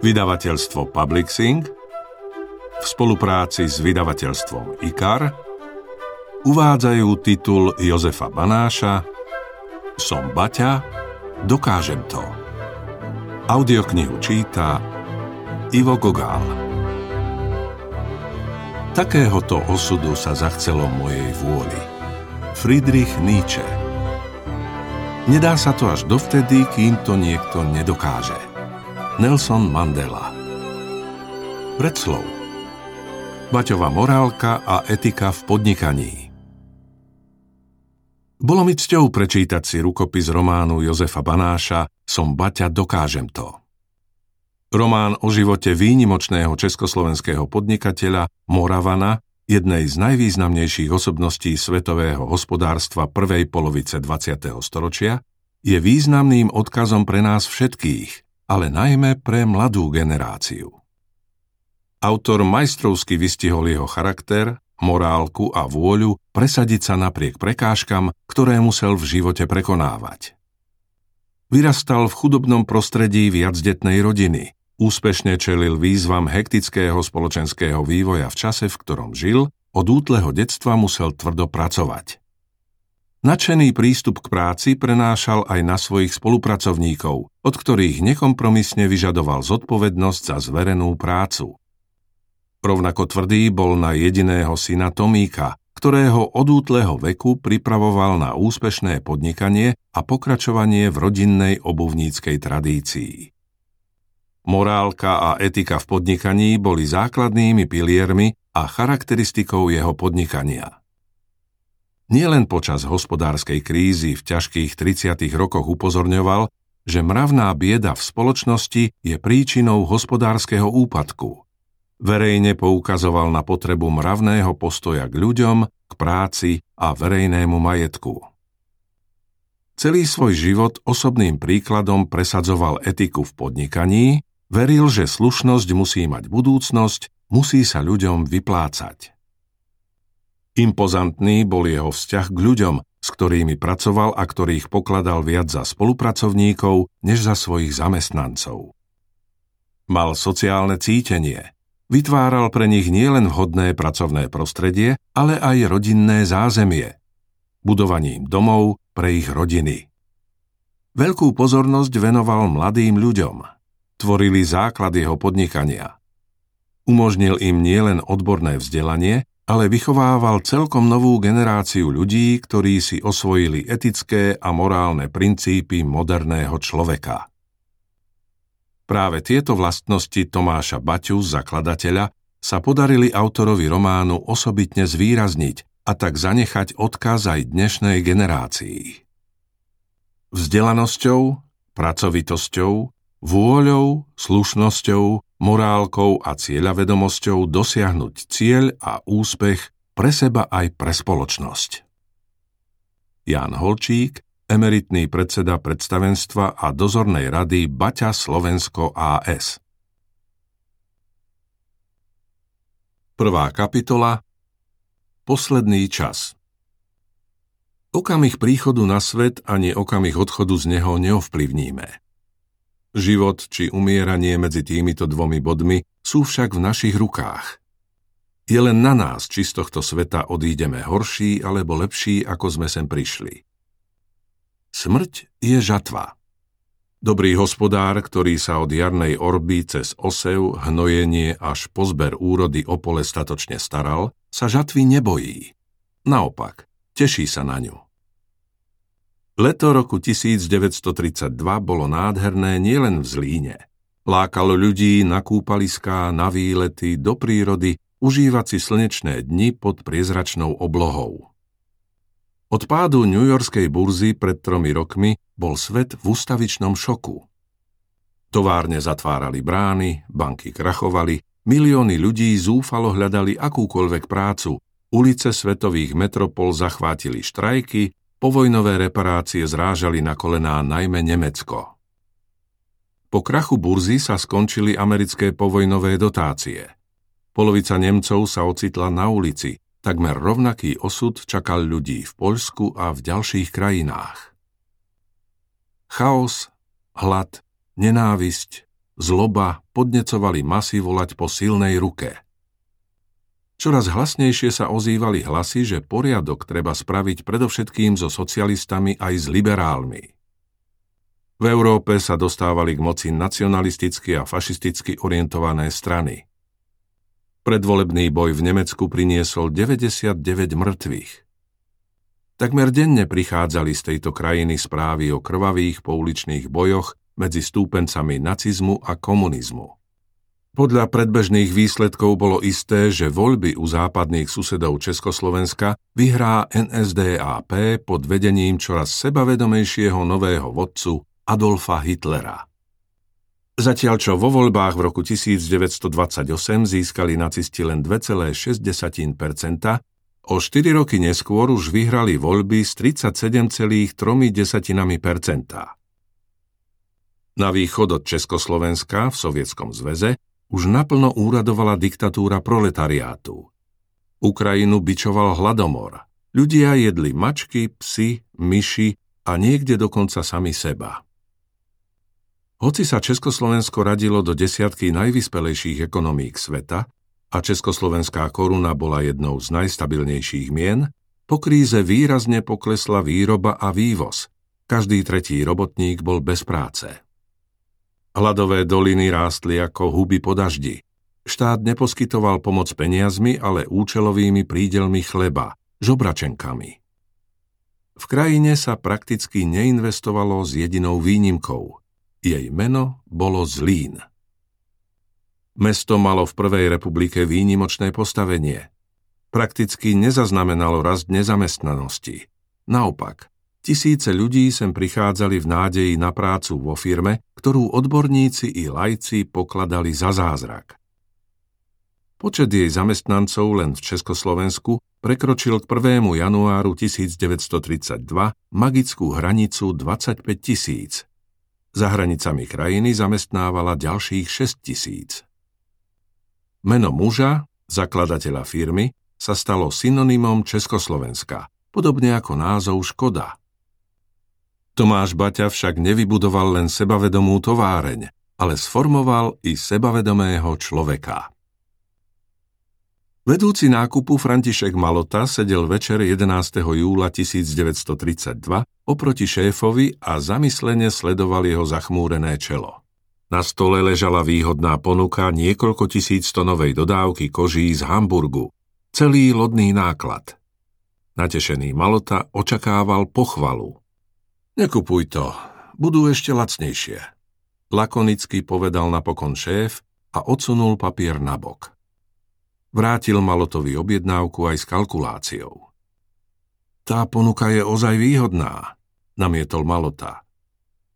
Vydavateľstvo Publixing v spolupráci s vydavateľstvom IKAR uvádzajú titul Jozefa Banáša Som Baťa, dokážem to. Audioknihu číta Ivo Gogál. Takéhoto osudu sa zachcelo mojej vôli. Friedrich Nietzsche Nedá sa to až dovtedy, kým to niekto nedokáže. Nelson Mandela Predslov Baťová morálka a etika v podnikaní Bolo mi cťou prečítať si rukopis románu Jozefa Banáša Som Baťa, dokážem to. Román o živote výnimočného československého podnikateľa Moravana, jednej z najvýznamnejších osobností svetového hospodárstva prvej polovice 20. storočia, je významným odkazom pre nás všetkých – ale najmä pre mladú generáciu. Autor majstrovsky vystihol jeho charakter, morálku a vôľu presadiť sa napriek prekážkam, ktoré musel v živote prekonávať. Vyrastal v chudobnom prostredí viacdetnej rodiny, úspešne čelil výzvam hektického spoločenského vývoja v čase, v ktorom žil, od útleho detstva musel tvrdo pracovať. Nadšený prístup k práci prenášal aj na svojich spolupracovníkov, od ktorých nekompromisne vyžadoval zodpovednosť za zverenú prácu. Rovnako tvrdý bol na jediného syna Tomíka, ktorého od útleho veku pripravoval na úspešné podnikanie a pokračovanie v rodinnej obuvníckej tradícii. Morálka a etika v podnikaní boli základnými piliermi a charakteristikou jeho podnikania – nielen počas hospodárskej krízy v ťažkých 30. rokoch upozorňoval, že mravná bieda v spoločnosti je príčinou hospodárskeho úpadku. Verejne poukazoval na potrebu mravného postoja k ľuďom, k práci a verejnému majetku. Celý svoj život osobným príkladom presadzoval etiku v podnikaní, veril, že slušnosť musí mať budúcnosť, musí sa ľuďom vyplácať. Impozantný bol jeho vzťah k ľuďom, s ktorými pracoval a ktorých pokladal viac za spolupracovníkov, než za svojich zamestnancov. Mal sociálne cítenie. Vytváral pre nich nielen vhodné pracovné prostredie, ale aj rodinné zázemie. Budovaním domov pre ich rodiny. Veľkú pozornosť venoval mladým ľuďom. Tvorili základ jeho podnikania. Umožnil im nielen odborné vzdelanie, ale vychovával celkom novú generáciu ľudí, ktorí si osvojili etické a morálne princípy moderného človeka. Práve tieto vlastnosti Tomáša Baťu, zakladateľa, sa podarili autorovi románu osobitne zvýrazniť a tak zanechať odkaz aj dnešnej generácii. Vzdelanosťou, pracovitosťou, vôľou, slušnosťou, morálkou a cieľavedomosťou dosiahnuť cieľ a úspech pre seba aj pre spoločnosť. Jan Holčík, emeritný predseda predstavenstva a dozornej rady Baťa Slovensko AS. Prvá kapitola Posledný čas Okamih príchodu na svet ani okamih odchodu z neho neovplyvníme. Život či umieranie medzi týmito dvomi bodmi sú však v našich rukách. Je len na nás, či z tohto sveta odídeme horší alebo lepší, ako sme sem prišli. Smrť je žatva. Dobrý hospodár, ktorý sa od jarnej orby cez osev, hnojenie až po zber úrody o pole statočne staral, sa žatvy nebojí. Naopak, teší sa na ňu. Leto roku 1932 bolo nádherné nielen v Zlíne. Lákalo ľudí na kúpaliská, na výlety, do prírody, užívať si slnečné dni pod priezračnou oblohou. Od pádu Yorkskej burzy pred tromi rokmi bol svet v ustavičnom šoku. Továrne zatvárali brány, banky krachovali, milióny ľudí zúfalo hľadali akúkoľvek prácu, ulice svetových metropol zachvátili štrajky, Povojnové reparácie zrážali na kolená najmä Nemecko. Po krachu burzy sa skončili americké povojnové dotácie. Polovica Nemcov sa ocitla na ulici, takmer rovnaký osud čakal ľudí v Poľsku a v ďalších krajinách. Chaos, hlad, nenávisť, zloba podnecovali masy volať po silnej ruke. Čoraz hlasnejšie sa ozývali hlasy, že poriadok treba spraviť predovšetkým so socialistami aj s liberálmi. V Európe sa dostávali k moci nacionalisticky a fašisticky orientované strany. Predvolebný boj v Nemecku priniesol 99 mŕtvych. Takmer denne prichádzali z tejto krajiny správy o krvavých pouličných bojoch medzi stúpencami nacizmu a komunizmu. Podľa predbežných výsledkov bolo isté, že voľby u západných susedov Československa vyhrá NSDAP pod vedením čoraz sebavedomejšieho nového vodcu Adolfa Hitlera. Zatiaľ čo vo voľbách v roku 1928 získali nacisti len 2,6%, o 4 roky neskôr už vyhrali voľby s 37,3%. Na východ od Československa v Sovietskom zväze už naplno úradovala diktatúra proletariátu. Ukrajinu bičoval hladomor. Ľudia jedli mačky, psy, myši a niekde dokonca sami seba. Hoci sa Československo radilo do desiatky najvyspelejších ekonomík sveta a československá koruna bola jednou z najstabilnejších mien, po kríze výrazne poklesla výroba a vývoz. Každý tretí robotník bol bez práce. Hladové doliny rástli ako huby po daždi. Štát neposkytoval pomoc peniazmi, ale účelovými prídelmi chleba, žobračenkami. V krajine sa prakticky neinvestovalo s jedinou výnimkou – jej meno bolo Zlín. Mesto malo v Prvej republike výnimočné postavenie. Prakticky nezaznamenalo rast nezamestnanosti. Naopak, tisíce ľudí sem prichádzali v nádeji na prácu vo firme, ktorú odborníci i lajci pokladali za zázrak. Počet jej zamestnancov len v Československu prekročil k 1. januáru 1932 magickú hranicu 25 tisíc. Za hranicami krajiny zamestnávala ďalších 6 tisíc. Meno muža, zakladateľa firmy, sa stalo synonymom Československa, podobne ako názov Škoda. Tomáš Baťa však nevybudoval len sebavedomú továreň, ale sformoval i sebavedomého človeka. Vedúci nákupu František Malota sedel večer 11. júla 1932 oproti šéfovi a zamyslene sledoval jeho zachmúrené čelo. Na stole ležala výhodná ponuka niekoľko tisíc tonovej dodávky koží z Hamburgu, celý lodný náklad. Natešený Malota očakával pochvalu. Nekupuj to, budú ešte lacnejšie. Lakonicky povedal napokon šéf a odsunul papier na bok. Vrátil Malotovi objednávku aj s kalkuláciou. Tá ponuka je ozaj výhodná, namietol Malota.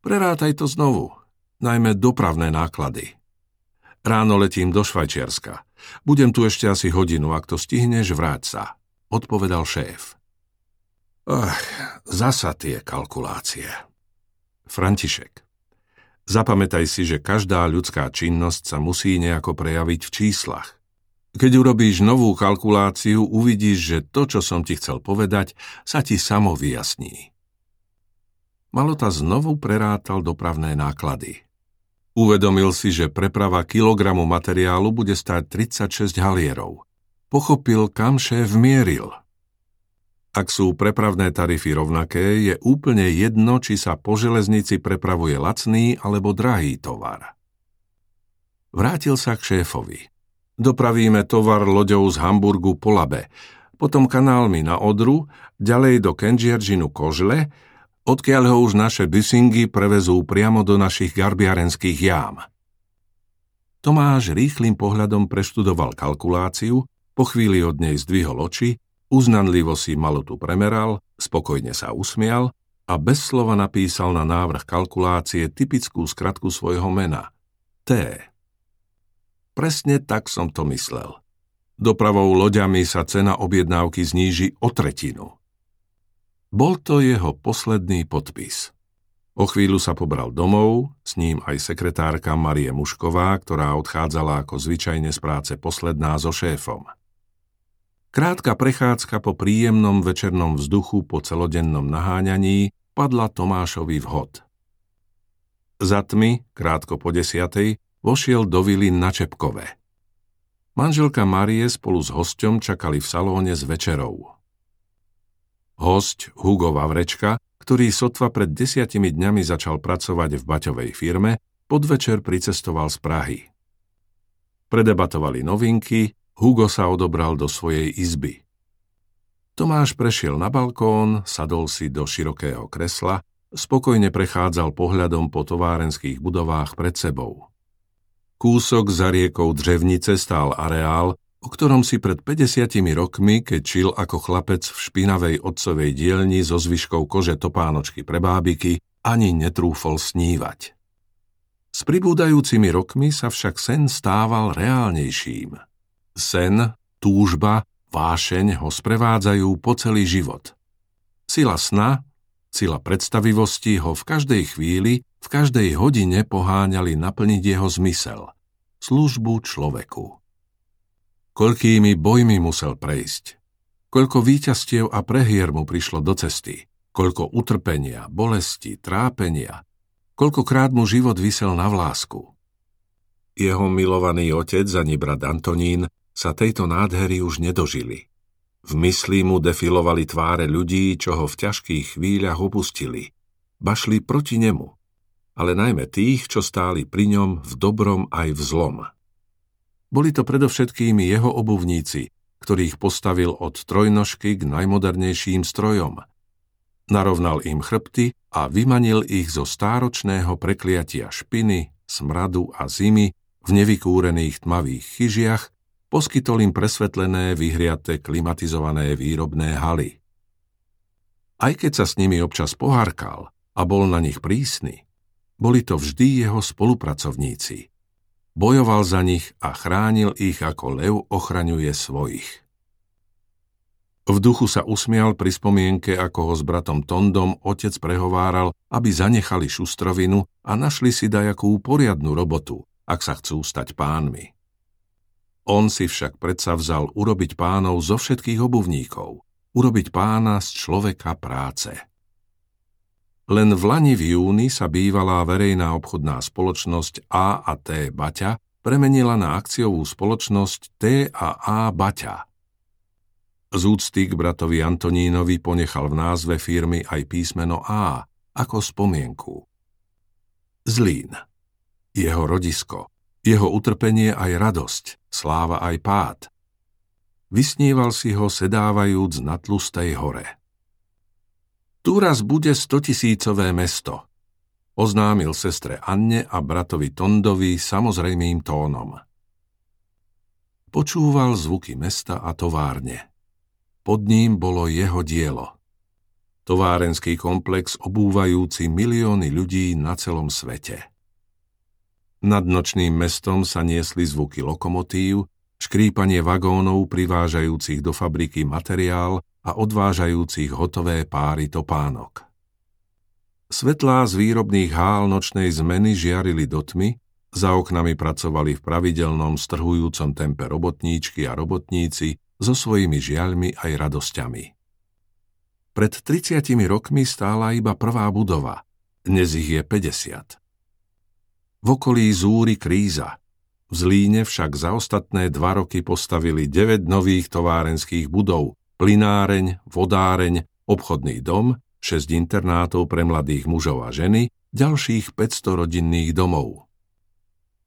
Prerátaj to znovu, najmä dopravné náklady. Ráno letím do Švajčiarska. Budem tu ešte asi hodinu, ak to stihneš, vráť sa, odpovedal šéf. Ach, zasa tie kalkulácie. František, zapamätaj si, že každá ľudská činnosť sa musí nejako prejaviť v číslach. Keď urobíš novú kalkuláciu, uvidíš, že to, čo som ti chcel povedať, sa ti samo vyjasní. Malota znovu prerátal dopravné náklady. Uvedomil si, že preprava kilogramu materiálu bude stáť 36 halierov. Pochopil, kam šéf mieril. Ak sú prepravné tarify rovnaké, je úplne jedno, či sa po železnici prepravuje lacný alebo drahý tovar. Vrátil sa k šéfovi. Dopravíme tovar loďou z Hamburgu po Labe, potom kanálmi na Odru, ďalej do Kenžiaržinu Kožle, odkiaľ ho už naše bysingy prevezú priamo do našich garbiarenských jám. Tomáš rýchlým pohľadom preštudoval kalkuláciu, po chvíli od nej zdvihol oči, uznanlivo si malotu premeral, spokojne sa usmial a bez slova napísal na návrh kalkulácie typickú skratku svojho mena – T. Presne tak som to myslel. Dopravou loďami sa cena objednávky zníži o tretinu. Bol to jeho posledný podpis. O chvíľu sa pobral domov, s ním aj sekretárka Marie Mušková, ktorá odchádzala ako zvyčajne z práce posledná so šéfom. Krátka prechádzka po príjemnom večernom vzduchu po celodennom naháňaní padla Tomášovi vhod. Za tmy, krátko po desiatej, vošiel do vily na Čepkové. Manželka Marie spolu s hosťom čakali v salóne s večerou. Hosť Hugo Vavrečka, ktorý sotva pred desiatimi dňami začal pracovať v Baťovej firme, podvečer pricestoval z Prahy. Predebatovali novinky, Hugo sa odobral do svojej izby. Tomáš prešiel na balkón, sadol si do širokého kresla, spokojne prechádzal pohľadom po továrenských budovách pred sebou. Kúsok za riekou Dřevnice stál areál, o ktorom si pred 50 rokmi, keď čil ako chlapec v špinavej otcovej dielni so zvyškou kože topánočky pre bábiky, ani netrúfol snívať. S pribúdajúcimi rokmi sa však sen stával reálnejším – Sen, túžba, vášeň ho sprevádzajú po celý život. Sila sna, sila predstavivosti ho v každej chvíli, v každej hodine poháňali naplniť jeho zmysel – službu človeku. Koľkými bojmi musel prejsť, koľko víťazstiev a prehier mu prišlo do cesty, koľko utrpenia, bolesti, trápenia, koľkokrát mu život vysel na vlásku. Jeho milovaný otec ani brat Antonín sa tejto nádhery už nedožili. V mysli mu defilovali tváre ľudí, čo ho v ťažkých chvíľach opustili. Bašli proti nemu, ale najmä tých, čo stáli pri ňom v dobrom aj v zlom. Boli to predovšetkým jeho obuvníci, ktorých postavil od trojnožky k najmodernejším strojom. Narovnal im chrbty a vymanil ich zo stáročného prekliatia špiny, smradu a zimy v nevykúrených tmavých chyžiach poskytol im presvetlené, vyhriaté, klimatizované výrobné haly. Aj keď sa s nimi občas pohárkal a bol na nich prísny, boli to vždy jeho spolupracovníci. Bojoval za nich a chránil ich ako lev ochraňuje svojich. V duchu sa usmial pri spomienke, ako ho s bratom Tondom otec prehováral, aby zanechali šustrovinu a našli si dajakú poriadnu robotu, ak sa chcú stať pánmi. On si však predsa vzal urobiť pánov zo všetkých obuvníkov, urobiť pána z človeka práce. Len v Lani v júni sa bývalá verejná obchodná spoločnosť A a T Baťa premenila na akciovú spoločnosť T a A Baťa. Z úcty k bratovi Antonínovi ponechal v názve firmy aj písmeno A ako spomienku. Zlín. Jeho rodisko, jeho utrpenie aj radosť, sláva aj pád. Vysníval si ho sedávajúc na tlustej hore. Tu raz bude stotisícové mesto, oznámil sestre Anne a bratovi Tondovi samozrejmým tónom. Počúval zvuky mesta a továrne. Pod ním bolo jeho dielo. Továrenský komplex obúvajúci milióny ľudí na celom svete. Nad nočným mestom sa niesli zvuky lokomotív, škrípanie vagónov privážajúcich do fabriky materiál a odvážajúcich hotové páry topánok. Svetlá z výrobných hál nočnej zmeny žiarili do tmy, za oknami pracovali v pravidelnom strhujúcom tempe robotníčky a robotníci so svojimi žiaľmi aj radosťami. Pred 30 rokmi stála iba prvá budova, dnes ich je 50. V okolí zúri kríza. V Zlíne však za ostatné dva roky postavili 9 nových továrenských budov, plináreň, vodáreň, obchodný dom, 6 internátov pre mladých mužov a ženy, ďalších 500 rodinných domov.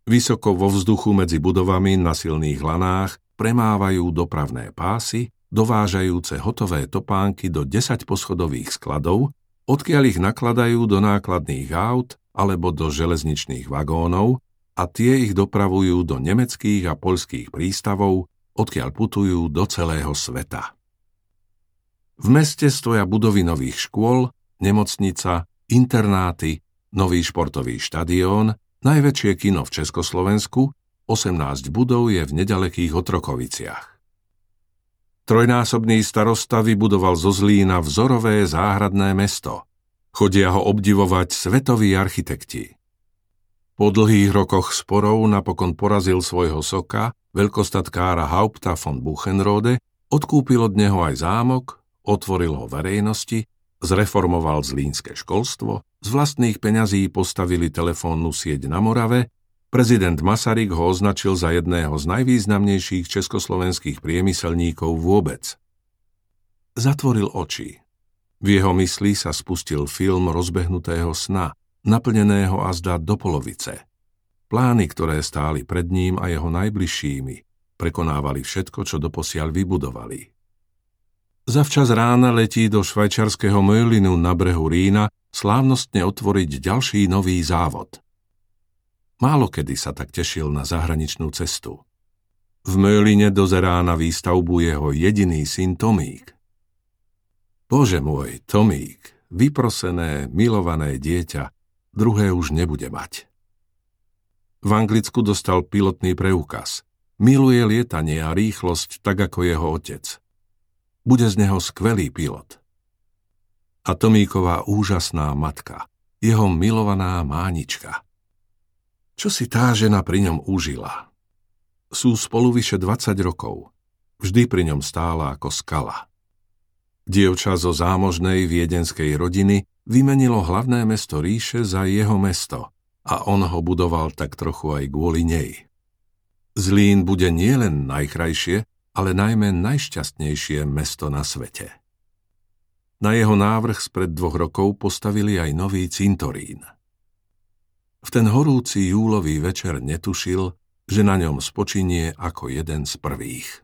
Vysoko vo vzduchu medzi budovami na silných lanách premávajú dopravné pásy, dovážajúce hotové topánky do 10 poschodových skladov, odkiaľ ich nakladajú do nákladných aut alebo do železničných vagónov a tie ich dopravujú do nemeckých a poľských prístavov, odkiaľ putujú do celého sveta. V meste stoja budovy nových škôl, nemocnica, internáty, nový športový štadión, najväčšie kino v Československu, 18 budov je v nedalekých Otrokoviciach. Trojnásobný starosta vybudoval zo Zlína vzorové záhradné mesto – Chodia ho obdivovať svetoví architekti. Po dlhých rokoch sporov napokon porazil svojho soka, veľkostatkára Haupta von Buchenrode, Odkúpil od neho aj zámok, otvoril ho verejnosti, zreformoval zlínske školstvo, z vlastných peňazí postavili telefónnu sieť na Morave, prezident Masaryk ho označil za jedného z najvýznamnejších československých priemyselníkov vôbec. Zatvoril oči. V jeho mysli sa spustil film rozbehnutého sna, naplneného azda do polovice. Plány, ktoré stáli pred ním a jeho najbližšími, prekonávali všetko, čo doposiaľ vybudovali. Zavčas rána letí do švajčarského Möllinu na brehu Rína slávnostne otvoriť ďalší nový závod. Málo kedy sa tak tešil na zahraničnú cestu. V Möline dozerá na výstavbu jeho jediný syn Tomík. Bože môj, Tomík, vyprosené, milované dieťa, druhé už nebude mať. V Anglicku dostal pilotný preukaz. Miluje lietanie a rýchlosť tak ako jeho otec. Bude z neho skvelý pilot. A Tomíková úžasná matka, jeho milovaná mánička. Čo si tá žena pri ňom užila? Sú spolu vyše 20 rokov. Vždy pri ňom stála ako skala. Dievča zo zámožnej viedenskej rodiny vymenilo hlavné mesto ríše za jeho mesto a on ho budoval tak trochu aj kvôli nej. Zlín bude nielen najkrajšie, ale najmä najšťastnejšie mesto na svete. Na jeho návrh spred dvoch rokov postavili aj nový cintorín. V ten horúci júlový večer netušil, že na ňom spočinie ako jeden z prvých.